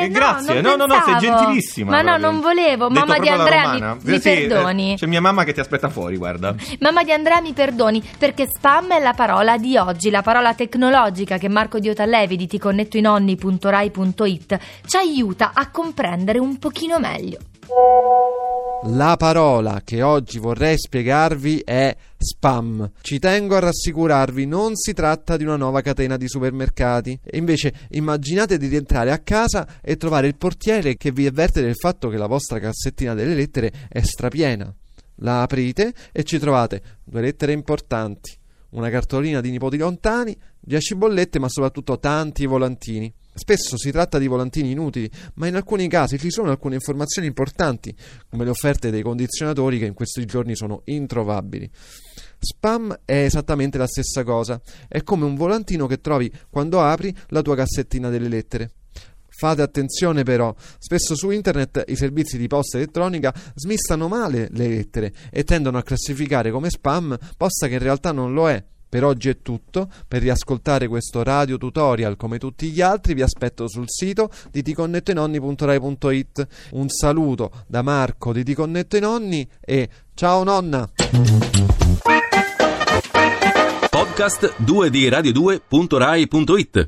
Eh, Eh, no, grazie, non no, no, no, sei gentilissima. Ma no, proprio. non volevo. Detto Mamma di Andrea, mi- mi Sì, eh, perdoni. C'è mia mamma che ti aspetta fuori, guarda. Mamma di Andrea mi perdoni perché spam è la parola di oggi, la parola tecnologica che Marco Diotallevi di ticonnettoinonni.rai.it ci aiuta a comprendere un pochino meglio. La parola che oggi vorrei spiegarvi è spam. Ci tengo a rassicurarvi, non si tratta di una nuova catena di supermercati. Invece immaginate di rientrare a casa e trovare il portiere che vi avverte del fatto che la vostra cassettina delle lettere è strapiena. La aprite e ci trovate due lettere importanti, una cartolina di nipoti lontani, 10 bollette, ma soprattutto tanti volantini. Spesso si tratta di volantini inutili, ma in alcuni casi ci sono alcune informazioni importanti, come le offerte dei condizionatori che in questi giorni sono introvabili. Spam è esattamente la stessa cosa, è come un volantino che trovi quando apri la tua cassettina delle lettere. Fate attenzione però, spesso su internet i servizi di posta elettronica smistano male le lettere e tendono a classificare come spam posta che in realtà non lo è. Per oggi è tutto, per riascoltare questo radio tutorial come tutti gli altri vi aspetto sul sito di ticonnettoinonni.rai.it. Un saluto da Marco di Ti Connetto i Nonni e ciao nonna! Podcast 2 di radio2.rai.it